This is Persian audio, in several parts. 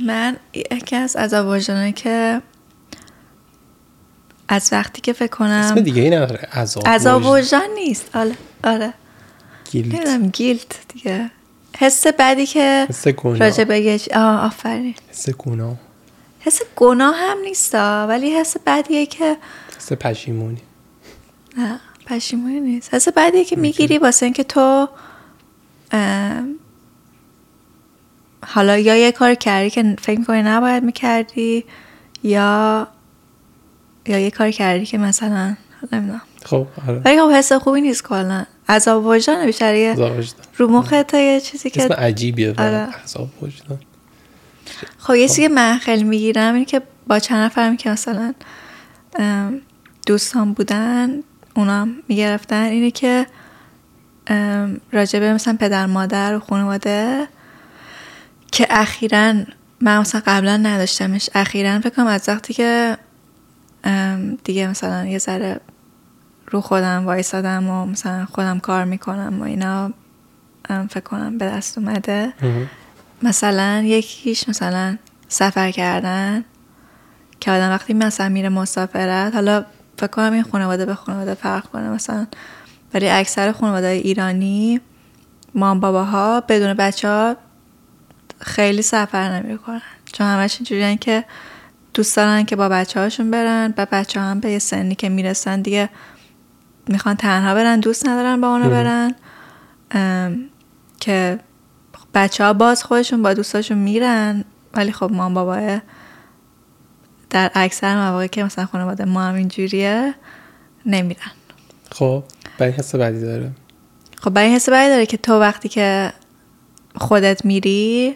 من یکی از عذاب وجدانه که از وقتی که فکر اسم کنم دیگه ای نداره. عذاب عذاب وجدان. نیست. آره آره. گیلت نمی‌دونم گیلت دیگه. حس بدی که حس گناه. راجع چی- آه آفرین. حس گناه. حس گناه هم نیستا ولی حس بدیه که حس پشیمونی. نه پشیمونی نیست. حس بدیه که می‌گیری واسه اینکه تو ام، حالا یا یه کار کردی که فکر می‌کنی نباید می‌کردی یا یا یه کار کردی که مثلا نمی‌دونم. خب آره. ولی خب حس خوبی نیست کلا. عذاب وجدان بیشتر رو مخت یه چیزی اسم که عجیبیه آره. عذاب وجدان. خب یه چیزی که من خیلی می‌گیرم اینه که با چند نفرم که مثلا دوستان بودن اونا می‌گرفتن اینه که راجبه مثلا پدر مادر و خانواده که اخیرا من مثلا قبلا نداشتمش. اخیرا فکر کنم از وقتی که دیگه مثلا یه ذره رو خودم وایسادم و مثلا خودم کار می‌کنم و اینا فکر کنم به دست اومده. مثلا یکیش مثلا سفر کردن که آدم وقتی مثلا میره مسافرت حالا فکر کنم این خانواده به خانواده فرق کنه مثلا. ولی اکثر خانواده ایرانی مام باباها بدون بچه ها خیلی سفر نمی‌کنن. چون همش اینجوریان که دوست دارن که با بچه هاشون برن و بچه هم به یه سنی که می‌رسن دیگه می‌خوان تنها برن دوست ندارن با اونا مم. برن. که بچه ها باز خودشون با دوستاشون میرن ولی خب مام باباه در اکثر مواقع که مثلا خانواده ما هم اینجوریه نمیرن. خب برای حس بدی داره. خب برای این حس بدی داره که تو وقتی که خودت میری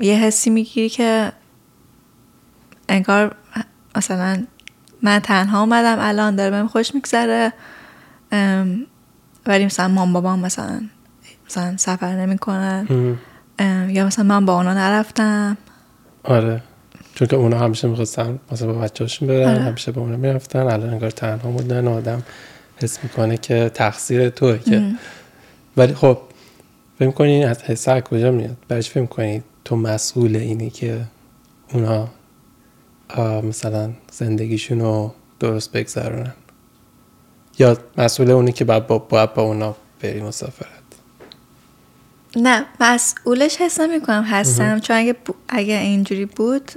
یه حسی می‌گیری که انگار مثلا من تنها اومدم الان داره بهم خوش میگذره. ولی مثلا مام بابام مثلا مثلا سفر نمی‌کنن. یا مثلا من با اونا نرفتم. آره. چون که اونا همیشه می‌خواستن مثلا با بچه هاشون برن آره. همیشه با اونا می‌رفتن. الان انگار تنها بودن آدم حس می‌کنه که تقصیر توه که. ولی خب فکر کنی از حس از کجا میاد؟ برش فکر کنی تو مسئول اینی که اونا مثلا زندگیشون رو درست بگذرونن؟ یا مسئول اونی که باید با, باید با اونا بری مسافرت؟ نه مسئولش حس نمی کنم هستم چون اگه, بو- اگه اینجوری بود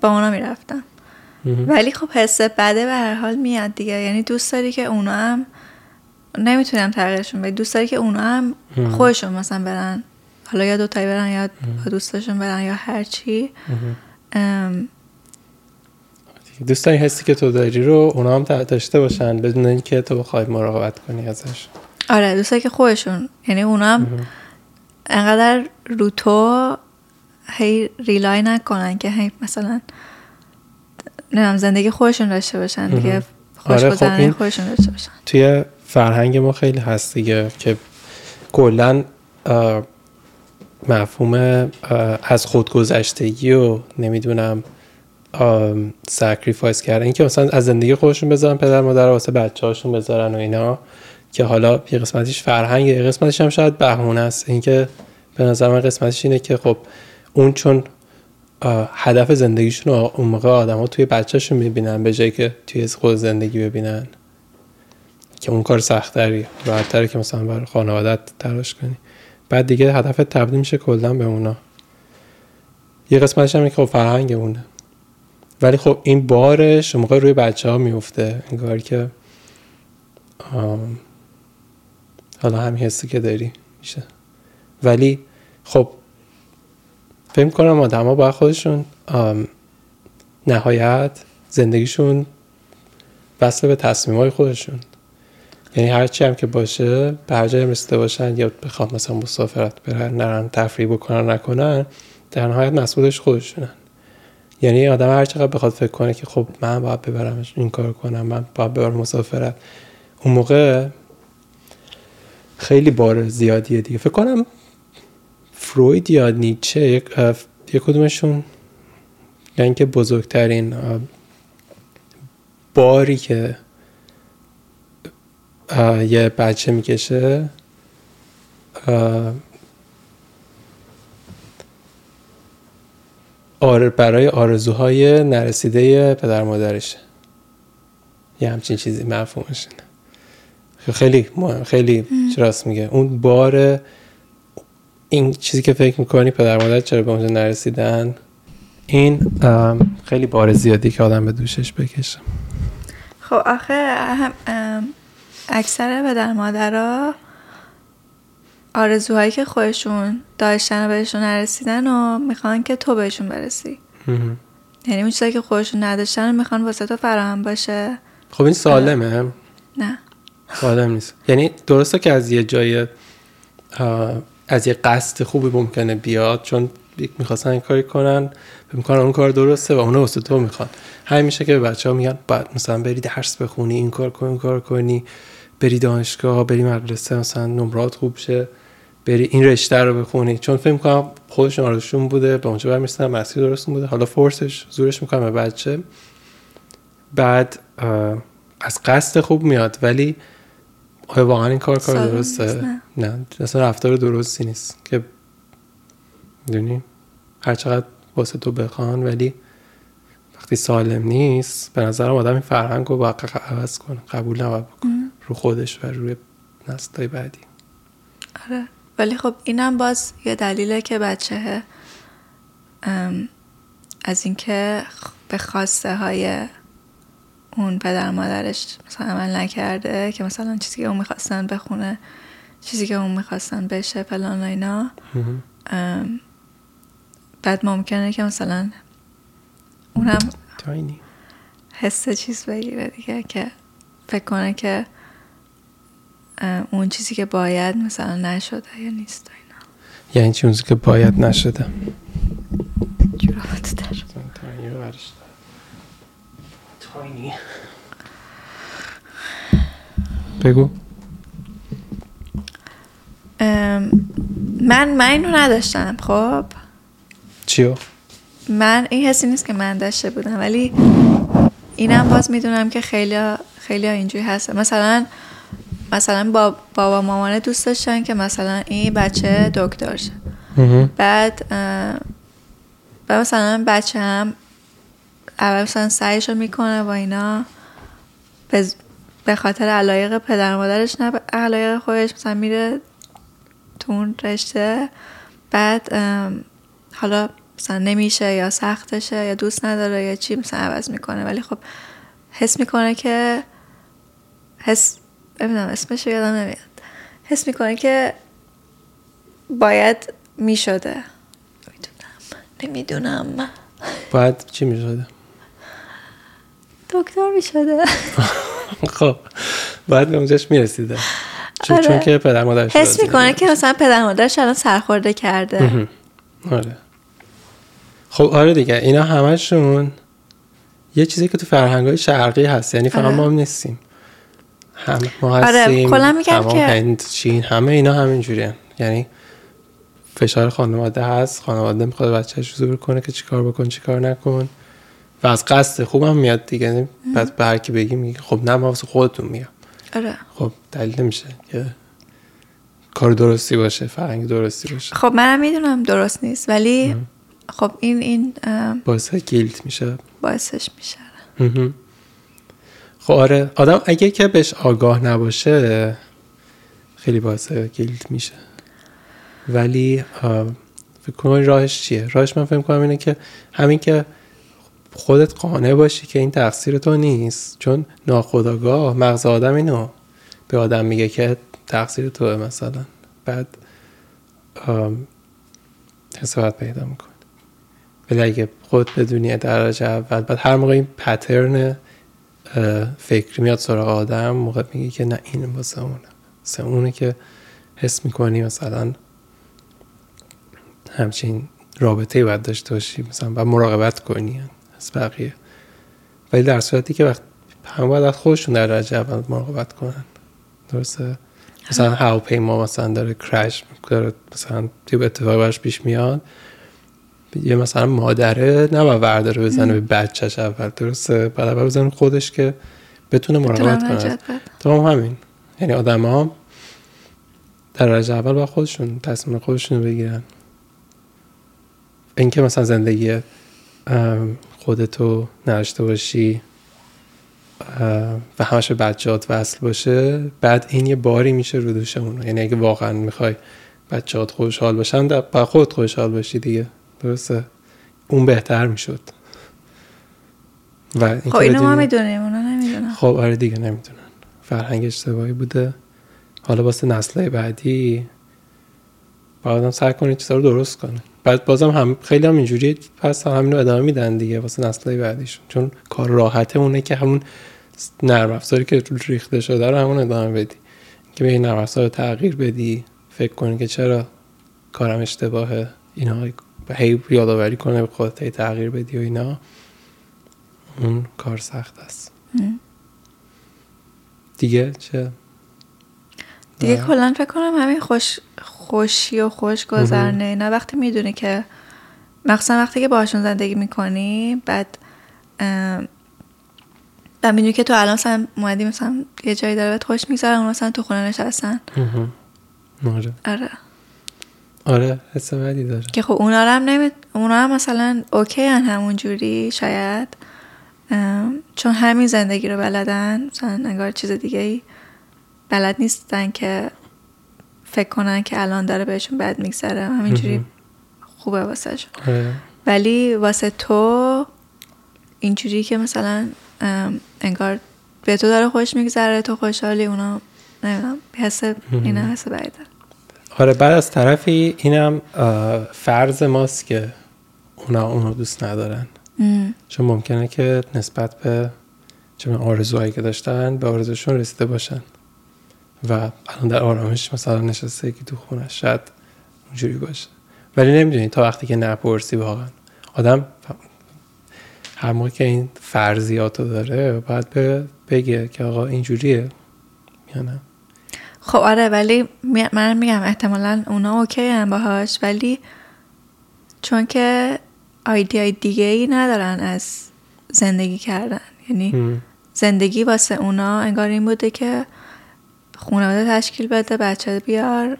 با اونا می‌رفتم. ولی خب حس بده به هر حال میاد دیگه. یعنی دوست داری که اونا هم نمی‌تونم تغییرشون بدی دوست داری که اونا هم. خودشون مثلا برن حالا یا دوتایی برن یا با دوستاشون برن یا هر چی. دوست داری حسی که تو داری رو اونا هم داشته باشن بدون اینکه تو بخوای مراقبت کنی ازش. آره دوست که خودشون. یعنی اونا هم. انقدر رو تو هی ریلای نکنن که هی مثلا نمیم زندگی خودشون داشته باشن دیگه. خوش آره، خب این- خودشون داشته باشن. توی فرهنگ ما خیلی هست دیگه که کلا مفهوم از خودگذشتگی و نمی‌دونم sacrifice کردن. این که مثلا از زندگی خودشون بذارن پدر مادر واسه بچه هاشون بذارن و اینا که حالا یه قسمتیش فرهنگ یه قسمتش هم شاید بهونه است. اینکه به نظر من قسمتش اینه که خب اون چون هدف زندگیشون اون موقع آدم ها توی بچهشون می‌بینن به جایی که توی خود زندگی ببینن. که اون کار سختری راحتتره که مثلا برای خانوادت تلاش کنی. بعد دیگه هدف تبدیل میشه کلا به اونا. یه قسمتش هم که خب فرهنگ اونه. ولی خب این بارش موقع روی بچه ها میفته انگار که آم، حالا همین حسی که داری میشه. ولی خب فکر کنم آدم ها باید خودشون آم، نهایت زندگیشون وصل به تصمیم های خودشون. یعنی هرچی هم که باشه به هر جایی رسیده باشن یا بخوام مثلا مسافرت برن نرن تفریح بکنن نکنن در نهایت مسئولش خودشونن. یعنی آدم هر چقدر بخواد فکر کنه که خب من باید ببرمش این کار کنم من باید ببرم مسافرت اون موقع خیلی بار زیادیه دیگه. فکر کنم فروید یا نیچه یک, یک کدومشون یعنی که بزرگترین باری که یه بچه می‌کشه. آر برای آرزوهای نرسیده پدر مادرش. یه همچین چیزی مفهومش خیلی مهم خیلی راست میگه. اون بار این چیزی که فکر می‌کنی پدر مادر چرا به اونجا نرسیدن؟ این خیلی بار زیادی که آدم به دوشش بکشه. خب آخه هم اکثر پدر مادرها آرزوهایی که خودشون داشتن و بهشون نرسیدن و می‌خوان که تو بهشون برسی. یعنی اون چیزایی که خودشون نداشتن می‌خوان واسه تو فراهم باشه. خب این سالمه؟ نه. سالم نیست. یعنی درسته که از یه جای از یه قصد خوبی ممکنه بیاد چون می‌خواستن این کاری کنن می‌کنن اون کار درسته و اونو واسه تو می‌خوان. همین میشه که به بچه ها میگن باید مثلا بری درس بخونی این کار کنی این کار کنی. بری دانشگاه بری مدرسه مثلا نمرات خوب شه بری این رشته رو بخونی. چون فکر می‌کنم خودشون آرزوشون بوده به اونجا برمیستن مسیر درست بوده. حالا فورسش زورش می‌کنم به بچه. بعد از قصد خوب میاد ولی آیا واقعا این کار کار درسته؟ نه. نه. اصلا رفتار درستی نیست که دونی هر چقدر واسه تو بخوان ولی وقتی سالم نیست به نظرم آدم این فرهنگ رو باید عوض کنه قبول نباید بکنه رو خودش و روی نسلای بعدی. آره. ولی خب اینم باز یه دلیله که بچه از اینکه به خواسته های اون پدر مادرش مثلا عمل نکرده که مثلا چیزی که اون می‌خواستن بخونه چیزی که اون می‌خواستن بشه فلان اینا. بعد ممکنه که مثلا اونم حس چیز بگیره دیگه که فکر کنه که اون چیزی که باید مثلا نشده یا نیست اینا. یعنی چیزی که باید نشده. در. بگو. من من اینو نداشتم خب؟ چیو؟ من این حسی نیست که من داشته بودم ولی اینم باز می‌دونم که خیلی خیلی اینجوری هست مثلا مثلا با بابا مامانه دوست داشتن که مثلا این بچه دکتر شه. بعد بعد مثلا بچه هم اول مثلا سعیش رو می‌کنه با اینا به خاطر علایق پدر مادرش نه علایق خودش مثلا میره تو اون رشته بعد حالا مثلا نمیشه یا سختشه یا دوست نداره یا چی مثلا عوض می‌کنه. ولی خب حس می‌کنه که حس ببینم اسمش یادم نمیاد. حس می‌کنه که باید می‌شده. نمی‌دونم. نمی‌دونم. باید چی می‌شده؟ دکتر می‌شده. خب باید به اونجاش می‌رسیده. چون, آره. چون که پدر مادرش حس می‌کنه که مثلا پدر مادرش الان سرخورده کرده. آره. خب آره دیگه. اینا همشون یه چیزی که تو فرهنگ های شرقی هست. یعنی فقط آره. ما هم نیستیم. هم ما آره، هستیم آره. میگم که هند چین همه اینا همین جوری یعنی فشار خانواده هست خانواده می‌خواد بچهش زور کنه که چیکار بکن چیکار نکن. و از قصد خوبم میاد دیگه بعد به هر کی بگی میگه خب نه ما واسه خودتون میگم. آره. خب دلیل نمیشه که کار درستی باشه فرهنگ درستی باشه. خب منم می‌دونم درست نیست ولی خب این این باعث گیلت میشه. باعثش میشه. خب آره آدم اگه که بهش آگاه نباشه خیلی باعث گیلت میشه. ولی فکر کنم راهش چیه؟ راهش من فکر کنم اینه که همین که خودت قانع باشی که این تقصیر تو نیست. چون ناخداگاه مغز آدم اینو به آدم میگه که تقصیر توه مثلا. بعد حسابت پیدا میکن ولی اگه خود بدونی درجه اول بعد هر موقع این پترن فکری میاد سراغ آدم موقع میگه که نه این واسه اونه. واسه اونه که حس می‌کنی مثلا همچین رابطه باید داشته باشی مثلا باید مراقبت کنی از بقیه. ولی در صورتی که وقت هم باید از خودشون در درجه اول مراقبت کنن. درسته؟ مثلا هواپیما مثلا داره کرش داره مثلا توی اتفاق برش پیش میاد. یه مثلا مادره نه ورداره بزنه به بچهش اول درسته؟ بعد اول بزنه خودش که بتونه مراقبت کنه. تمام همین. یعنی آدم ها در درجه اول با خودشون تصمیم خودشون بگیرن. اینکه مثلا زندگی خودتو نداشته باشی و همش به بچهات وصل باشه بعد این یه باری میشه رو دوشمون یعنی اگه واقعا می‌خوای بچهات خوشحال باشن با خود خوشحال باشی دیگه. درسته. اون بهتر می‌شد. و خب اینو ما می‌دونیم اونا نمی‌دونن. خب آره دیگه نمی‌دونن. فرهنگ اشتباهی بوده. حالا واسه نسل بعدی باید هم سعی کنه چیزا رو درست کنه. بعد بازم هم خیلی هم اینجوری پس هم همینو ادامه میدن دیگه واسه نسل بعدیشون. چون کار راحته اونه که همون نرم افزاری که ریخته شده رو همون ادامه بدی. که به این نرم افزار رو تغییر بدی فکر کنی که چرا کارم اشتباهه اینا هی یادآوری کنه به خودت تغییر بدی و اینا اون کار سخت است. دیگه چه؟ دیگه کلا فکر کنم همین خوش خوشی و خوش گذرنه. اینا وقتی می‌دونی که مخصوصا وقتی که باشون زندگی می‌کنی بعد و می‌دونی که تو الان مثلا اومدی مثلا یه جایی داره بهت خوش میگذره اون مثلا تو خونه نشستن. آره. آره. آره حس بدی داره. که خب اونا هم نمی... اونا هم مثلا اوکی هن همون جوری شاید چون همین زندگی رو بلدن مثلا انگار چیز دیگه ای بلد نیستن که فکر کنن که الان داره بهشون بد میگذره. همینجوری خوبه واسه آره. ولی واسه تو اینجوری که مثلا انگار به تو داره خوش میگذره تو خوشحالی اونا نمی‌دونم حس اینه حس بعیده آره بعد از طرفی اینم فرض ماست که اونا اونو دوست ندارن. چون ممکنه که نسبت به چون آرزوهایی که داشتن به آرزوشون رسیده باشن. و الان در آرامش مثلا نشسته که تو خونه شاید اونجوری باشه. ولی نمی‌دونی تا وقتی که نپرسی واقعا. آدم هر موقع که این فرضیات رو داره باید بگه که آقا اینجوریه. یا نه؟ خب آره ولی من میگم احتمالا اونا اوکی هم باهاش ولی چون که آیدیای دیگه ای ندارن از زندگی کردن. یعنی زندگی واسه اونا انگار این بوده که خانواده تشکیل بده بچه بیار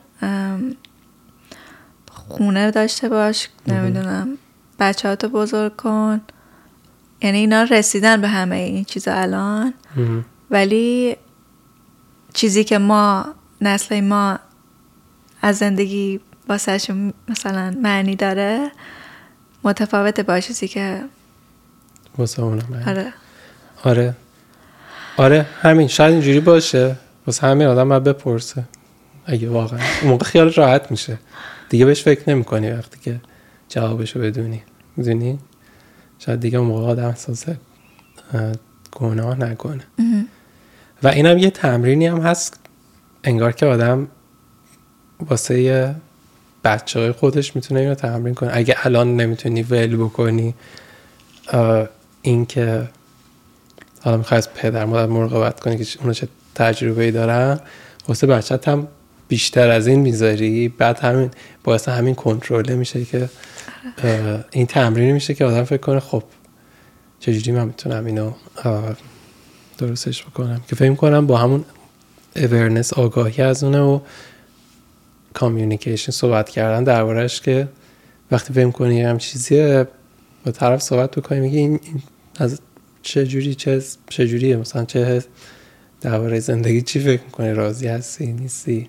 خونه داشته باش نمی‌دونم بچه تو بزرگ کن. یعنی اینا رسیدن به همه این چیزا الان. ولی چیزی که ما نسل ما از زندگی واسه مثلا معنی داره متفاوته با چیزی که واسه آره. آره. آره همین. شاید اینجوری باشه. واسه همین آدم باید بپرسه. اگه واقعا. اون موقع خیال راحت میشه. دیگه بهش فکر نمی کنی وقتی که جوابشو بدونی. می‌دونی؟ شاید دیگه اون موقع آدم احساس گناه نکنه. و اینم یه تمرینی هم هست انگار که آدم واسه بچه های خودش می‌تونه اینو تمرین کنه. اگه الان نمی‌تونی ول بکنی این که حالا می‌خوای از پدر مادر مراقبت کنی که اونا چه تجربه ای دارن واسه بچت هم بیشتر از این می‌ذاری. بعد همین باعث همین کنترله میشه که این تمرینی میشه که آدم فکر کنه خب چجوری من می‌تونم اینو درستش بکنم. که فکر کنم با همون اورنس آگاهی از اونه و کامیونیکیشن صحبت کردن دربارهش که وقتی فکر کنی هم چیزیه با طرف صحبت بکنی میگه این از چه جوری چه چه مثلا چه درباره زندگی چی فکر می‌کنی؟ راضی هستی؟ نیستی؟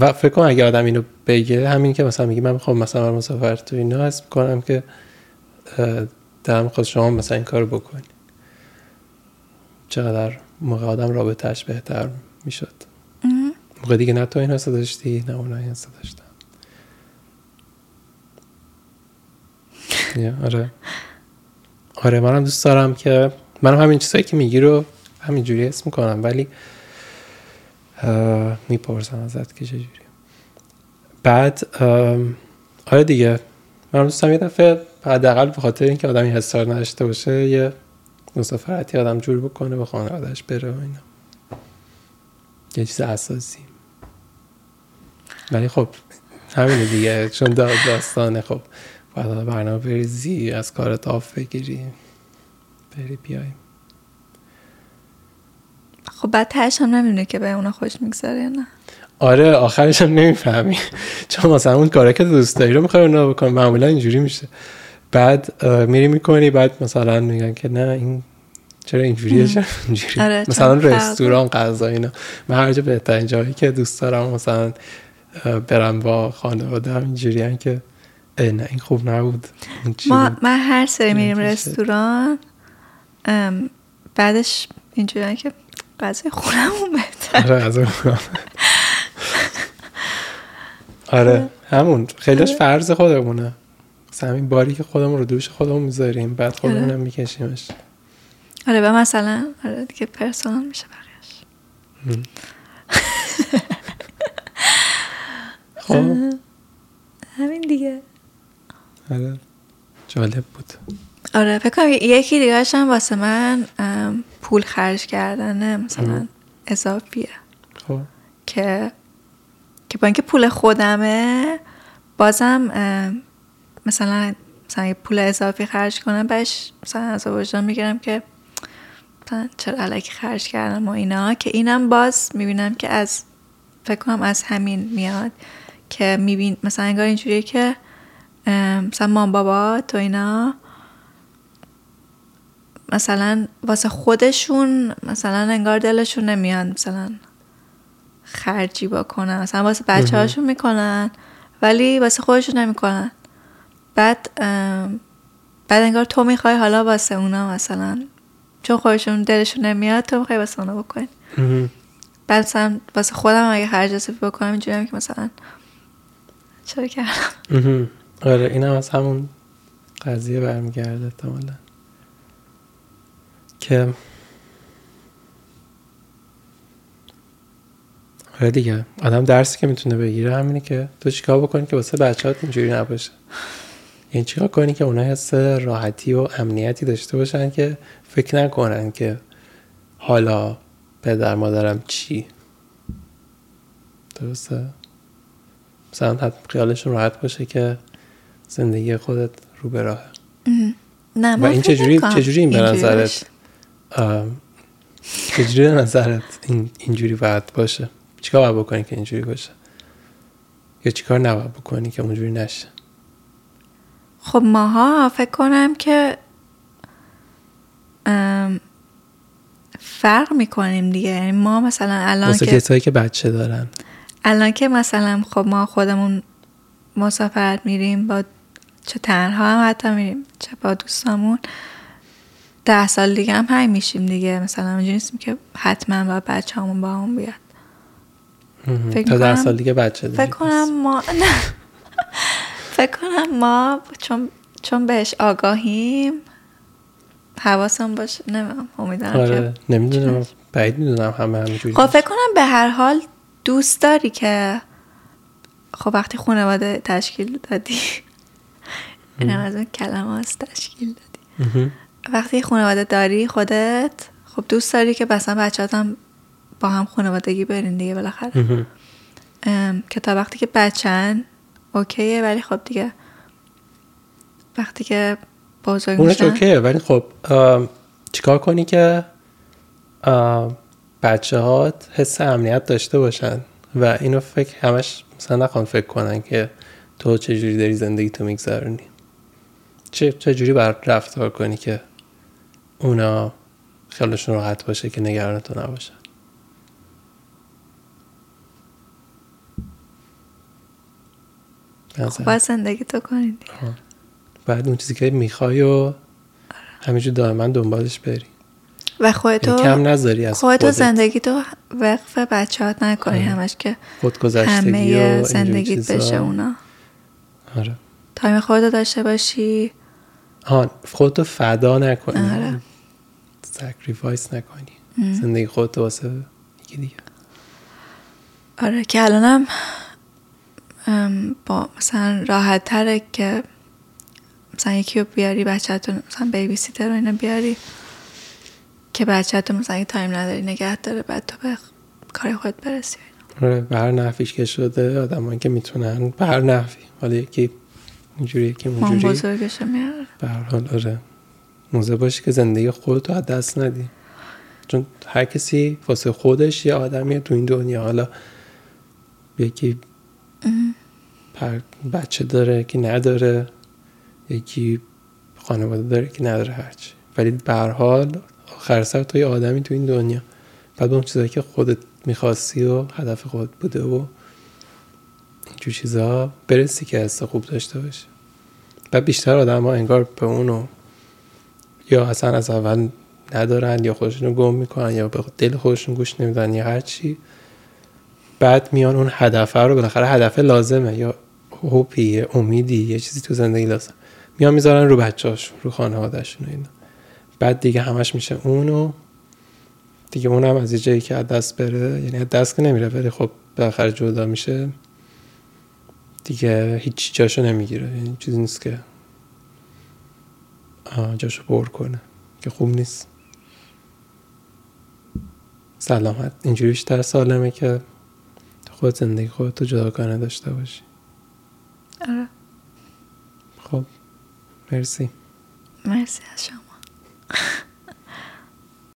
و فکر کنم اگه آدم اینو بگه همین که مثلا میگه من می‌خوام مثلا مسافر تو اینا هست می‌کنم که در خود شما مثلا این کار بکنی. چقدر موقع آدم رابطهش بهتر می‌شد. موقع دیگه نه تو این حسا داشتی نه اونا این حسا داشتن. آره. آره منم دوست دارم که منم همین چیزایی که میگی رو همینجوری اسم می‌کنم ولی می‌پرسم ازت که چجوری. بعد آره دیگه. من دوستم یه دفعه حداقل به خاطر اینکه آدم این حسار نداشته باشه یه مسافرتی آدم جور بکنه به خانوادهش بره و اینا. یه چیز اساسی. ولی خب همینه دیگه. چون داستانه خب. بعد برنامه بریزی از کارت آف بگیری. بری بیای. خب بعد تهش هم نمی‌دونه که به اونا خوش می‌گذاره نه. آره آخرش هم نمی‌فهمی. چون مثلا اون کاره که دوست داری رو می‌خوای اونا بکن معمولا اینجوری میشه. بعد میری می‌کنی بعد مثلا میگن که نه این چرا اینجوریه؟ چرا اینجوری آره، مثلا رستوران غذا اینا. من هر جا بهترین جایی که دوست دارم مثلا برم با خانواده هم اینجوری که اه، نه این خوب نبود. ما؟ من هر سری میریم. رستوران بعدش اینجوری که غذای خونمون بهتر. آره اون آره همون. خیلیش فرض خودمونه. مثلا همین باری که خودمون رو دوش خودمون می‌ذاریم بعد خودمون آره. هم میکشیمش. آره و مثلا آره دیگه پرسونال میشه بقیهش خب. همین دیگه. آره. جالب بود. آره فکر کنم یکی دیگه هم واسه من پول خرج کردنه مثلا اضافیه. خب. که که با اینکه پول خودمه بازم مثلا مثلا پول اضافی خرج کنم بهش مثلا از وجدان می‌گیرم که مثلا چرا علکی خرج کردم و اینا که اینم باز می‌بینم که از فکر کنم از همین میاد که میبین مثلا انگار اینجوریه که مثلا مام بابا تو اینا مثلا واسه خودشون مثلا انگار دلشون نمیاد مثلا خرجی بکنن مثلا واسه بچه هاشون می‌کنن ولی واسه خودشون نمی‌کنن. بعد بعد انگار تو می‌خوای حالا واسه اونا مثلا چون خودشون دلشون نمیاد تو می‌خوای واسه اونا بکنی. بعد مثلا واسه خودم اگه خرج اضافی بکنم اینجوری که مثلا چرا کردم. آره این هم از همون قضیه برمیگرده احتمالا که آره دیگه آدم درسی که می‌تونه بگیره همینه که تو چیکار بکنی که واسه بچه‌هات اینجوری نباشه یعنی چیکار کنی که اونا حس راحتی و امنیتی داشته باشن که فکر نکنن که حالا پدر مادرم چی؟ درسته؟ مثلا حتی خیالشون راحت باشه که زندگی خودت رو به راهه. نه و این چجوری چجوری این به نظرت؟ چجوری به نظرت این اینجوری باید باشه؟ چیکار باید بکنی که اینجوری باشه؟ یا چیکار نباید بکنی که اونجوری نشه؟ خب ماها فکر کنم که فرق می‌کنیم دیگه. یعنی ما مثلا الان که کسایی که بچه دارن. الان که مثلا خب ما خودمون مسافرت میریم با چه تنها هم حتی میریم چه با دوستامون ده سال دیگه هم همین میشیم دیگه. مثلا اونجوری نیستیم که حتما با بچه همون با همون بیاد. فکر تا ده سال دیگه بچه داری فکر کنم ما نه. فکر کنم ما چون چون بهش آگاهیم حواسم باشه. نمیم امیدوارم که آره نمی‌دونم. بعید می‌دونم همه همینجوری خب فکر کنم به هر حال دوست داری که خب وقتی خانواده تشکیل دادی. این از اون کلمه هست تشکیل دادی. وقتی خانواده داری خودت خب دوست داری که مثلا بچه‌هات هم با هم خانوادگی برین دیگه بالاخره. که تا وقتی که بچن اوکیه ولی خب دیگه وقتی که بزرگ میشن اوکیه ولی خب چیکار کنی که بچه هات حس امنیت داشته باشن؟ و اینو فکر همش مثلا نخوان فکر کنن که تو چجوری داری زندگی تو میگذرونی. چه چجوری بر رفتار کنی که اونا خیالشون راحت باشه که نگران تو نباشن به نظر خب باید زندگی تو کنید بعد اون چیزی که می‌خوای و همینجور دائما دنبالش بری. و یعنی خودتو کم نذاری از خودتو خودت. زندگی تو وقف بچهات نکنی آره. همش که همه زندگیت. بشه اونا. آره. تایم خودتو داشته باشی. آه خودتو فدا نکنی. آره. sacrifice نکنی. زندگی خودتو واسه یکی دیگه. آره که الانم با مثلا راحت تره که مثلا یکی رو بیاری بچهتون مثلا بیبی سیتر رو اینا بیاری که بچهتون مثلا تایم نداری نگه داره بعد تو به کار خود برسی. آره به هر نحویش که شده آدمایی که می‌تونن به هر نحوی حالا یکی اینجوری یکی اونجوری بزرگشو میاره. به هر حال آره. موزه باشی که زندگی خودتو از دست ندی. چون هر کسی واسه خودش یه آدمیه تو این دنیا. حالا یکی بچه داره یکی نداره یکی خانواده داره که نداره هرچی. ولی به حال آخر سر تو آدمی تو این دنیا. بعد اون چیزایی که خودت می‌خواستی و هدف خود بوده و اینجور چیزا برسی که حس خوب داشته باشی. و بیشتر آدم ها انگار به اونو یا اصلا از اول ندارن یا خودشون رو گم می‌کنن یا به دل خودشون گوش نمیدن یا هرچی. بعد میان اون هدفه رو بالاخره هدف لازمه. یا هوپی امیدی یه چیزی تو زندگی لازم. میان می‌ذارن رو بچه‌هاشون رو خانواده‌شون و اینا. بعد دیگه همش میشه اونو. دیگه اونم از یه جایی که از دست بره یعنی از دست که نمیره ولی خب بالاخره جدا میشه. دیگه هیچ جاشو نمی‌گیره. یعنی چیزی نیست که جاشو پر کنه. که خوب نیست. سلامت. اینجوری بیشتر سالمه که خود زندگی خودتو جداگانه داشته باشی. آره. خب مرسی. مرسی از شما.